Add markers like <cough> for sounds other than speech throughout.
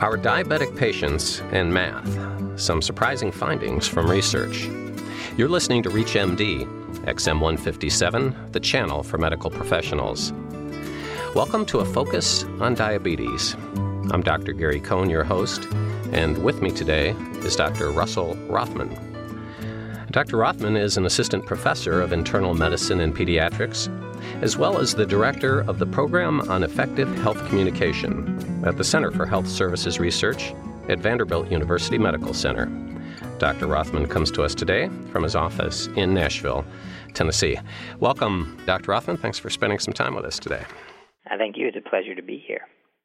Our diabetic patients and math. Some surprising findings from research. You're listening to ReachMD, XM157, the channel for medical professionals. Welcome to a focus on diabetes. I'm Dr. Gary Cohn, your host, and with me today is Dr. Russell Rothman. Dr. Rothman is an assistant professor of internal medicine and pediatrics, as well as the director of the Program on Effective Health Communication at the Center for Health Services Research at Vanderbilt University Medical Center. Dr. Rothman comes to us today from his office in Nashville, Tennessee. Welcome, Dr. Rothman. Thanks for spending some time with us today. I thank you. It's a pleasure to be here.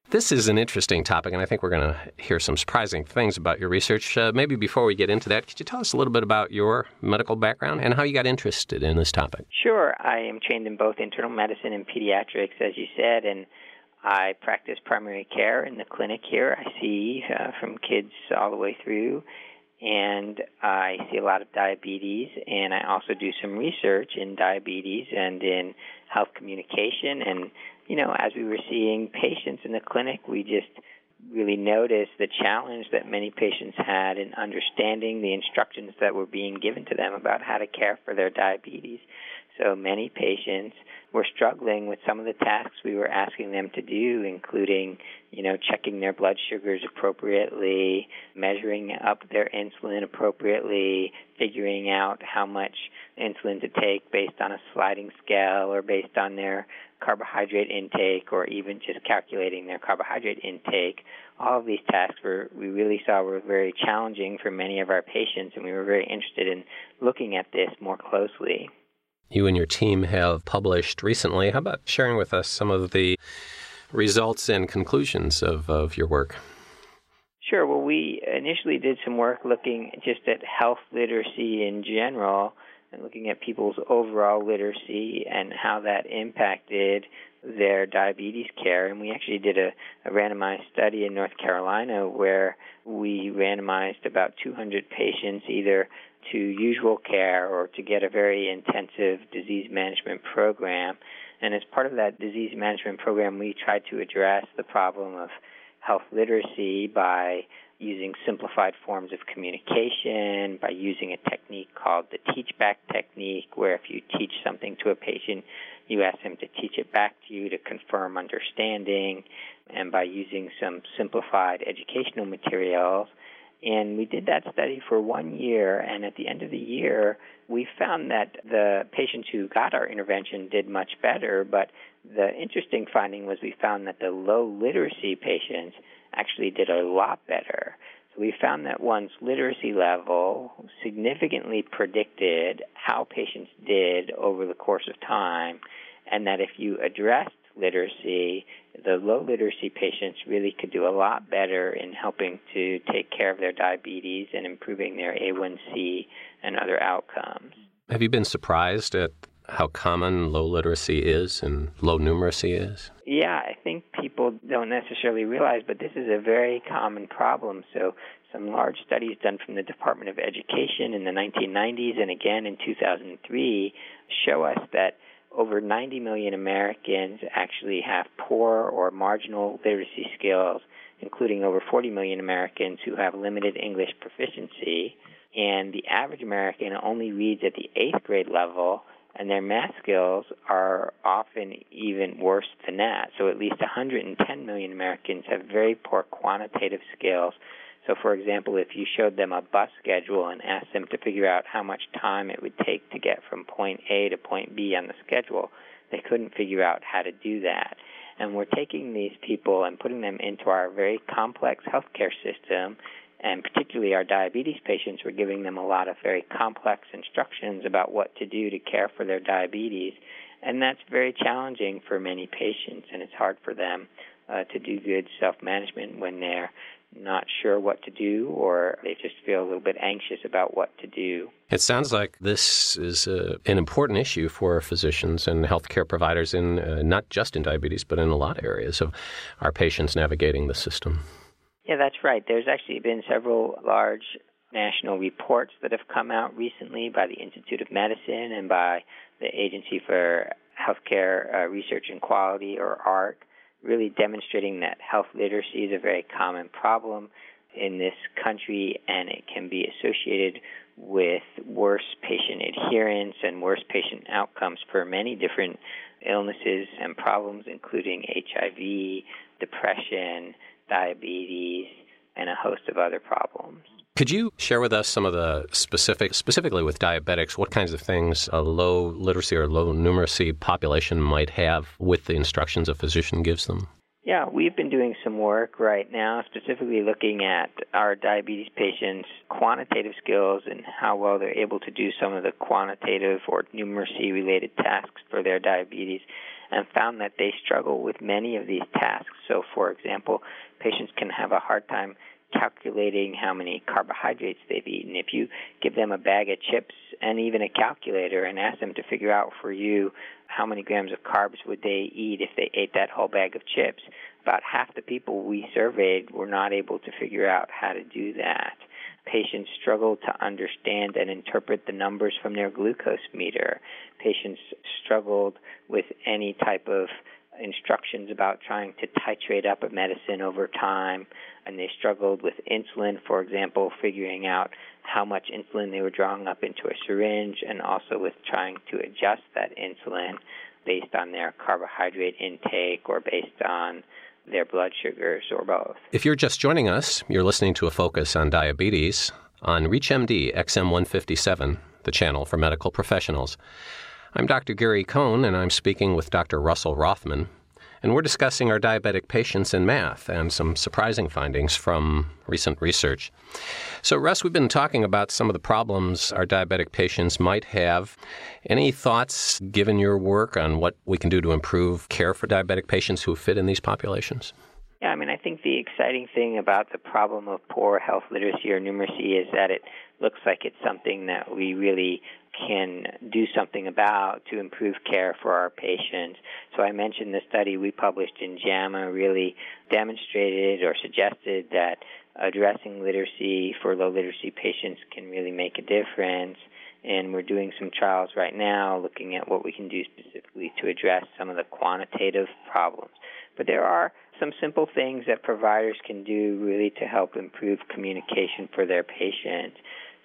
This is an interesting topic, and I think we're going to hear some surprising things about your research. Uh, maybe before we get into that, could you tell us a little bit about your medical background and how you got interested in this topic? Sure. I am trained in both internal medicine and pediatrics, as you said, and I practice primary care in the clinic here. I see uh, from kids all the way through, and I see a lot of diabetes, and I also do some research in diabetes and in health communication and you know, as we were seeing patients in the clinic, we just really noticed the challenge that many patients had in understanding the instructions that were being given to them about how to care for their diabetes. So many patients were struggling with some of the tasks we were asking them to do, including, you know, checking their blood sugars appropriately, measuring up their insulin appropriately, figuring out how much insulin to take based on a sliding scale or based on their carbohydrate intake or even just calculating their carbohydrate intake. All of these tasks were we really saw were very challenging for many of our patients and we were very interested in looking at this more closely. You and your team have published recently. How about sharing with us some of the results and conclusions of, of your work? Sure. Well, we initially did some work looking just at health literacy in general and looking at people's overall literacy and how that impacted their diabetes care. And we actually did a, a, randomized study in North Carolina where we randomized about 200 patients either to usual care or to get a very intensive disease management program. And as part of that disease management program, we tried to address the problem of health literacy by using simplified forms of communication, by using a technique called the teach back technique, where if you teach something to a patient, you ask them to teach it back to you to confirm understanding, and by using some simplified educational materials. And we did that study for one year, and at the end of the year, we found that the patients who got our intervention did much better. But the interesting finding was we found that the low literacy patients actually did a lot better. So we found that one's literacy level significantly predicted how patients did over the course of time, and that if you addressed literacy, the low literacy patients really could do a lot better in helping to take care of their diabetes and improving their A1C and other outcomes. Have you been surprised at how common low literacy is and low numeracy is? Yeah, I think people don't necessarily realize, but this is a very common problem. So, some large studies done from the Department of Education in the 1990s and again in 2003 show us that over 90 million Americans actually have poor or marginal literacy skills, including over 40 million Americans who have limited English proficiency. And the average American only reads at the eighth grade level, and their math skills are often even worse than that. So at least 110 million Americans have very poor quantitative skills so, for example, if you showed them a bus schedule and asked them to figure out how much time it would take to get from point A to point B on the schedule, they couldn't figure out how to do that. And we're taking these people and putting them into our very complex healthcare system, and particularly our diabetes patients, we're giving them a lot of very complex instructions about what to do to care for their diabetes. And that's very challenging for many patients, and it's hard for them uh, to do good self management when they're not sure what to do or they just feel a little bit anxious about what to do. It sounds like this is a, uh, an important issue for physicians and healthcare providers in uh, not just in diabetes but in a lot of areas of our patients navigating the system. Yeah, that's right. There's actually been several large national reports that have come out recently by the Institute of Medicine and by the Agency for Healthcare uh, Research and Quality or AHRQ really demonstrating that health literacy is a very common problem in this country and it can be associated with worse patient adherence and worse patient outcomes for many different illnesses and problems, including HIV, depression, diabetes, and a host of other problems. Could you share with us some of the specific, specifically with diabetics, what kinds of things a low literacy or low numeracy population might have with the instructions a physician gives them? Yeah, we've been doing some work right now, specifically looking at our diabetes patients' quantitative skills and how well they're able to do some of the quantitative or numeracy related tasks for their diabetes, and found that they struggle with many of these tasks. So, for example, patients can have a hard time calculating how many carbohydrates they've eaten. If you give them a bag of chips and even a calculator and ask them to figure out for you how many grams of carbs would they eat if they ate that whole bag of chips, about half the people we surveyed were not able to figure out how to do that. Patients struggle to understand and interpret the numbers from their glucose meter. Patients struggled with any type of instructions about trying to titrate up a medicine over time, and they struggled with insulin, for example, figuring out how much insulin they were drawing up into a syringe, and also with trying to adjust that insulin based on their carbohydrate intake or based on their blood sugars or both. If you're just joining us, you're listening to a focus on diabetes on ReachMD XM157, the channel for medical professionals. I'm Dr. Gary Cohn, and I'm speaking with Dr. Russell Rothman. And we're discussing our diabetic patients in math and some surprising findings from recent research. So, Russ, we've been talking about some of the problems our diabetic patients might have. Any thoughts, given your work, on what we can do to improve care for diabetic patients who fit in these populations? Yeah, I mean, I think the exciting thing about the problem of poor health literacy or numeracy is that it looks like it's something that we really can do something about to improve care for our patients. So I mentioned the study we published in JAMA really demonstrated or suggested that addressing literacy for low literacy patients can really make a difference. And we're doing some trials right now looking at what we can do specifically to address some of the quantitative problems. But there are some simple things that providers can do really to help improve communication for their patients.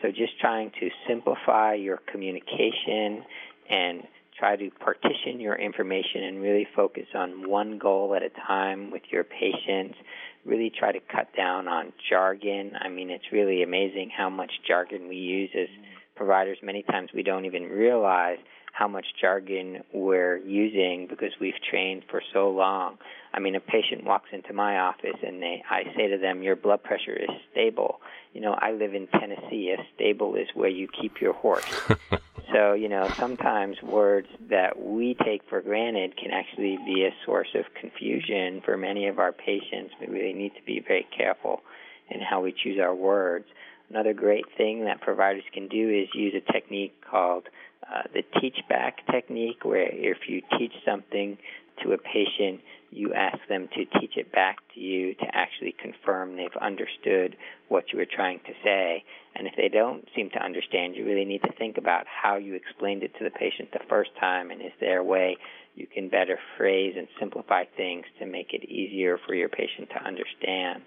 So just trying to simplify your communication and try to partition your information and really focus on one goal at a time with your patients. Really try to cut down on jargon. I mean, it's really amazing how much jargon we use as providers. Many times we don't even realize how much jargon we're using because we've trained for so long. I mean, a patient walks into my office and they, I say to them, "Your blood pressure is stable." You know, I live in Tennessee. A stable is where you keep your horse. <laughs> so, you know, sometimes words that we take for granted can actually be a source of confusion for many of our patients. We really need to be very careful in how we choose our words. Another great thing that providers can do is use a technique called uh, the teach back technique, where if you teach something to a patient, you ask them to teach it back to you to actually confirm they've understood what you were trying to say. And if they don't seem to understand, you really need to think about how you explained it to the patient the first time, and is there a way you can better phrase and simplify things to make it easier for your patient to understand.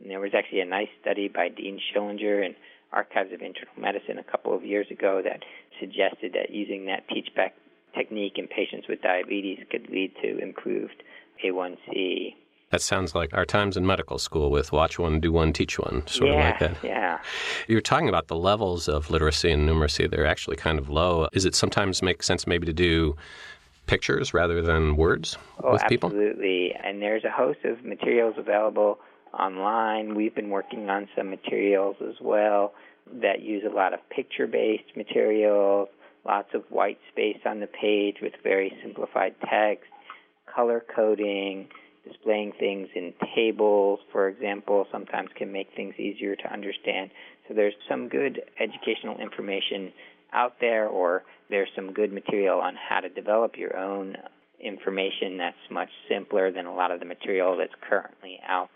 And there was actually a nice study by Dean Schillinger and Archives of Internal Medicine a couple of years ago that suggested that using that teach back technique in patients with diabetes could lead to improved A1C. That sounds like our times in medical school with watch one, do one, teach one, sort yeah, of like that. Yeah. You're talking about the levels of literacy and numeracy. They're actually kind of low. Is it sometimes make sense maybe to do pictures rather than words oh, with people? Absolutely. And there's a host of materials available online. We've been working on some materials as well that use a lot of picture based materials, lots of white space on the page with very simplified text, color coding, displaying things in tables, for example, sometimes can make things easier to understand. So there's some good educational information out there, or there's some good material on how to develop your own information that's much simpler than a lot of the material that's currently out.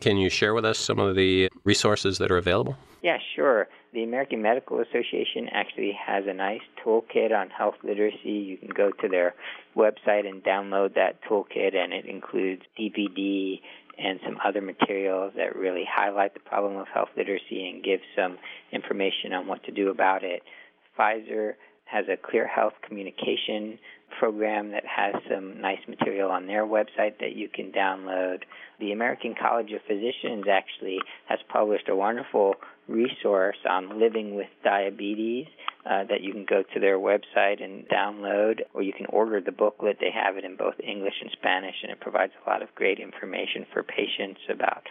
Can you share with us some of the resources that are available? Yeah, sure. The American Medical Association actually has a nice toolkit on health literacy. You can go to their website and download that toolkit, and it includes DVD and some other materials that really highlight the problem of health literacy and give some information on what to do about it. Pfizer has a Clear Health communication program that has some nice material on their website that you can download. The American College of Physicians actually has published a wonderful resource on living with diabetes uh, that you can go to their website and download, or you can order the booklet. They have it in both English and Spanish, and it provides a lot of great information for patients about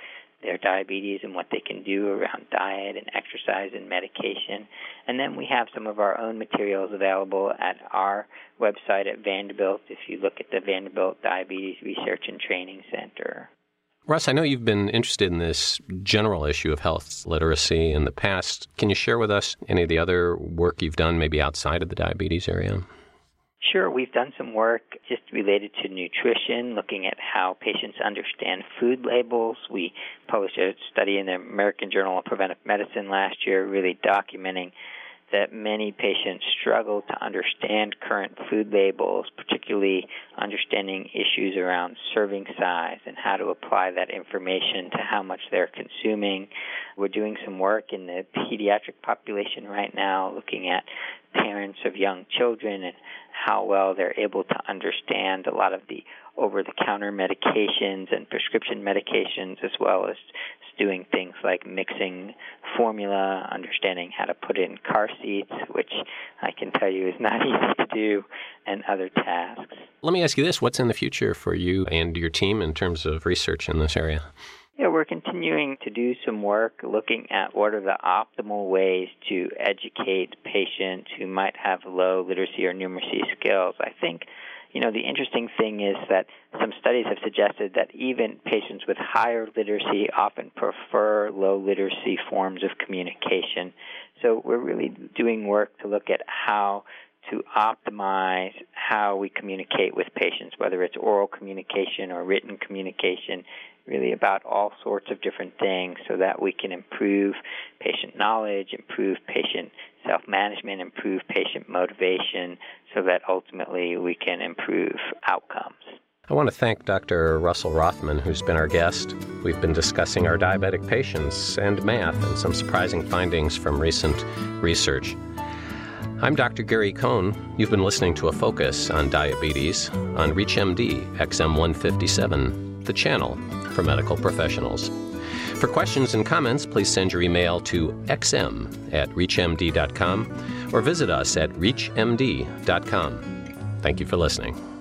their diabetes and what they can do around diet and exercise and medication. And then we have some of our own materials available at our website at Vanderbilt if you look at the Vanderbilt Diabetes Research and Training Center. Russ, I know you've been interested in this general issue of health literacy in the past. Can you share with us any of the other work you've done, maybe outside of the diabetes area? Sure, we've done some work just related to nutrition, looking at how patients understand food labels. We published a study in the American Journal of Preventive Medicine last year, really documenting that many patients struggle to understand current food labels, particularly understanding issues around serving size and how to apply that information to how much they're consuming. We're doing some work in the pediatric population right now, looking at parents of young children and how well they're able to understand a lot of the over the counter medications and prescription medications, as well as doing things like mixing formula, understanding how to put in car seats, which I can tell you is not <laughs> easy to do, and other tasks. Let me ask you this what's in the future for you and your team in terms of research in this area? Yeah, we're continuing to do some work looking at what are the optimal ways to educate patients who might have low literacy or numeracy skills. I think, you know, the interesting thing is that some studies have suggested that even patients with higher literacy often prefer low literacy forms of communication. So we're really doing work to look at how to optimize how we communicate with patients, whether it's oral communication or written communication, really about all sorts of different things so that we can improve patient knowledge, improve patient self management, improve patient motivation, so that ultimately we can improve outcomes. I want to thank Dr. Russell Rothman, who's been our guest. We've been discussing our diabetic patients and math and some surprising findings from recent research. I'm Dr. Gary Cohn. You've been listening to a focus on diabetes on ReachMD XM157, the channel for medical professionals. For questions and comments, please send your email to xm at reachmd.com or visit us at reachmd.com. Thank you for listening.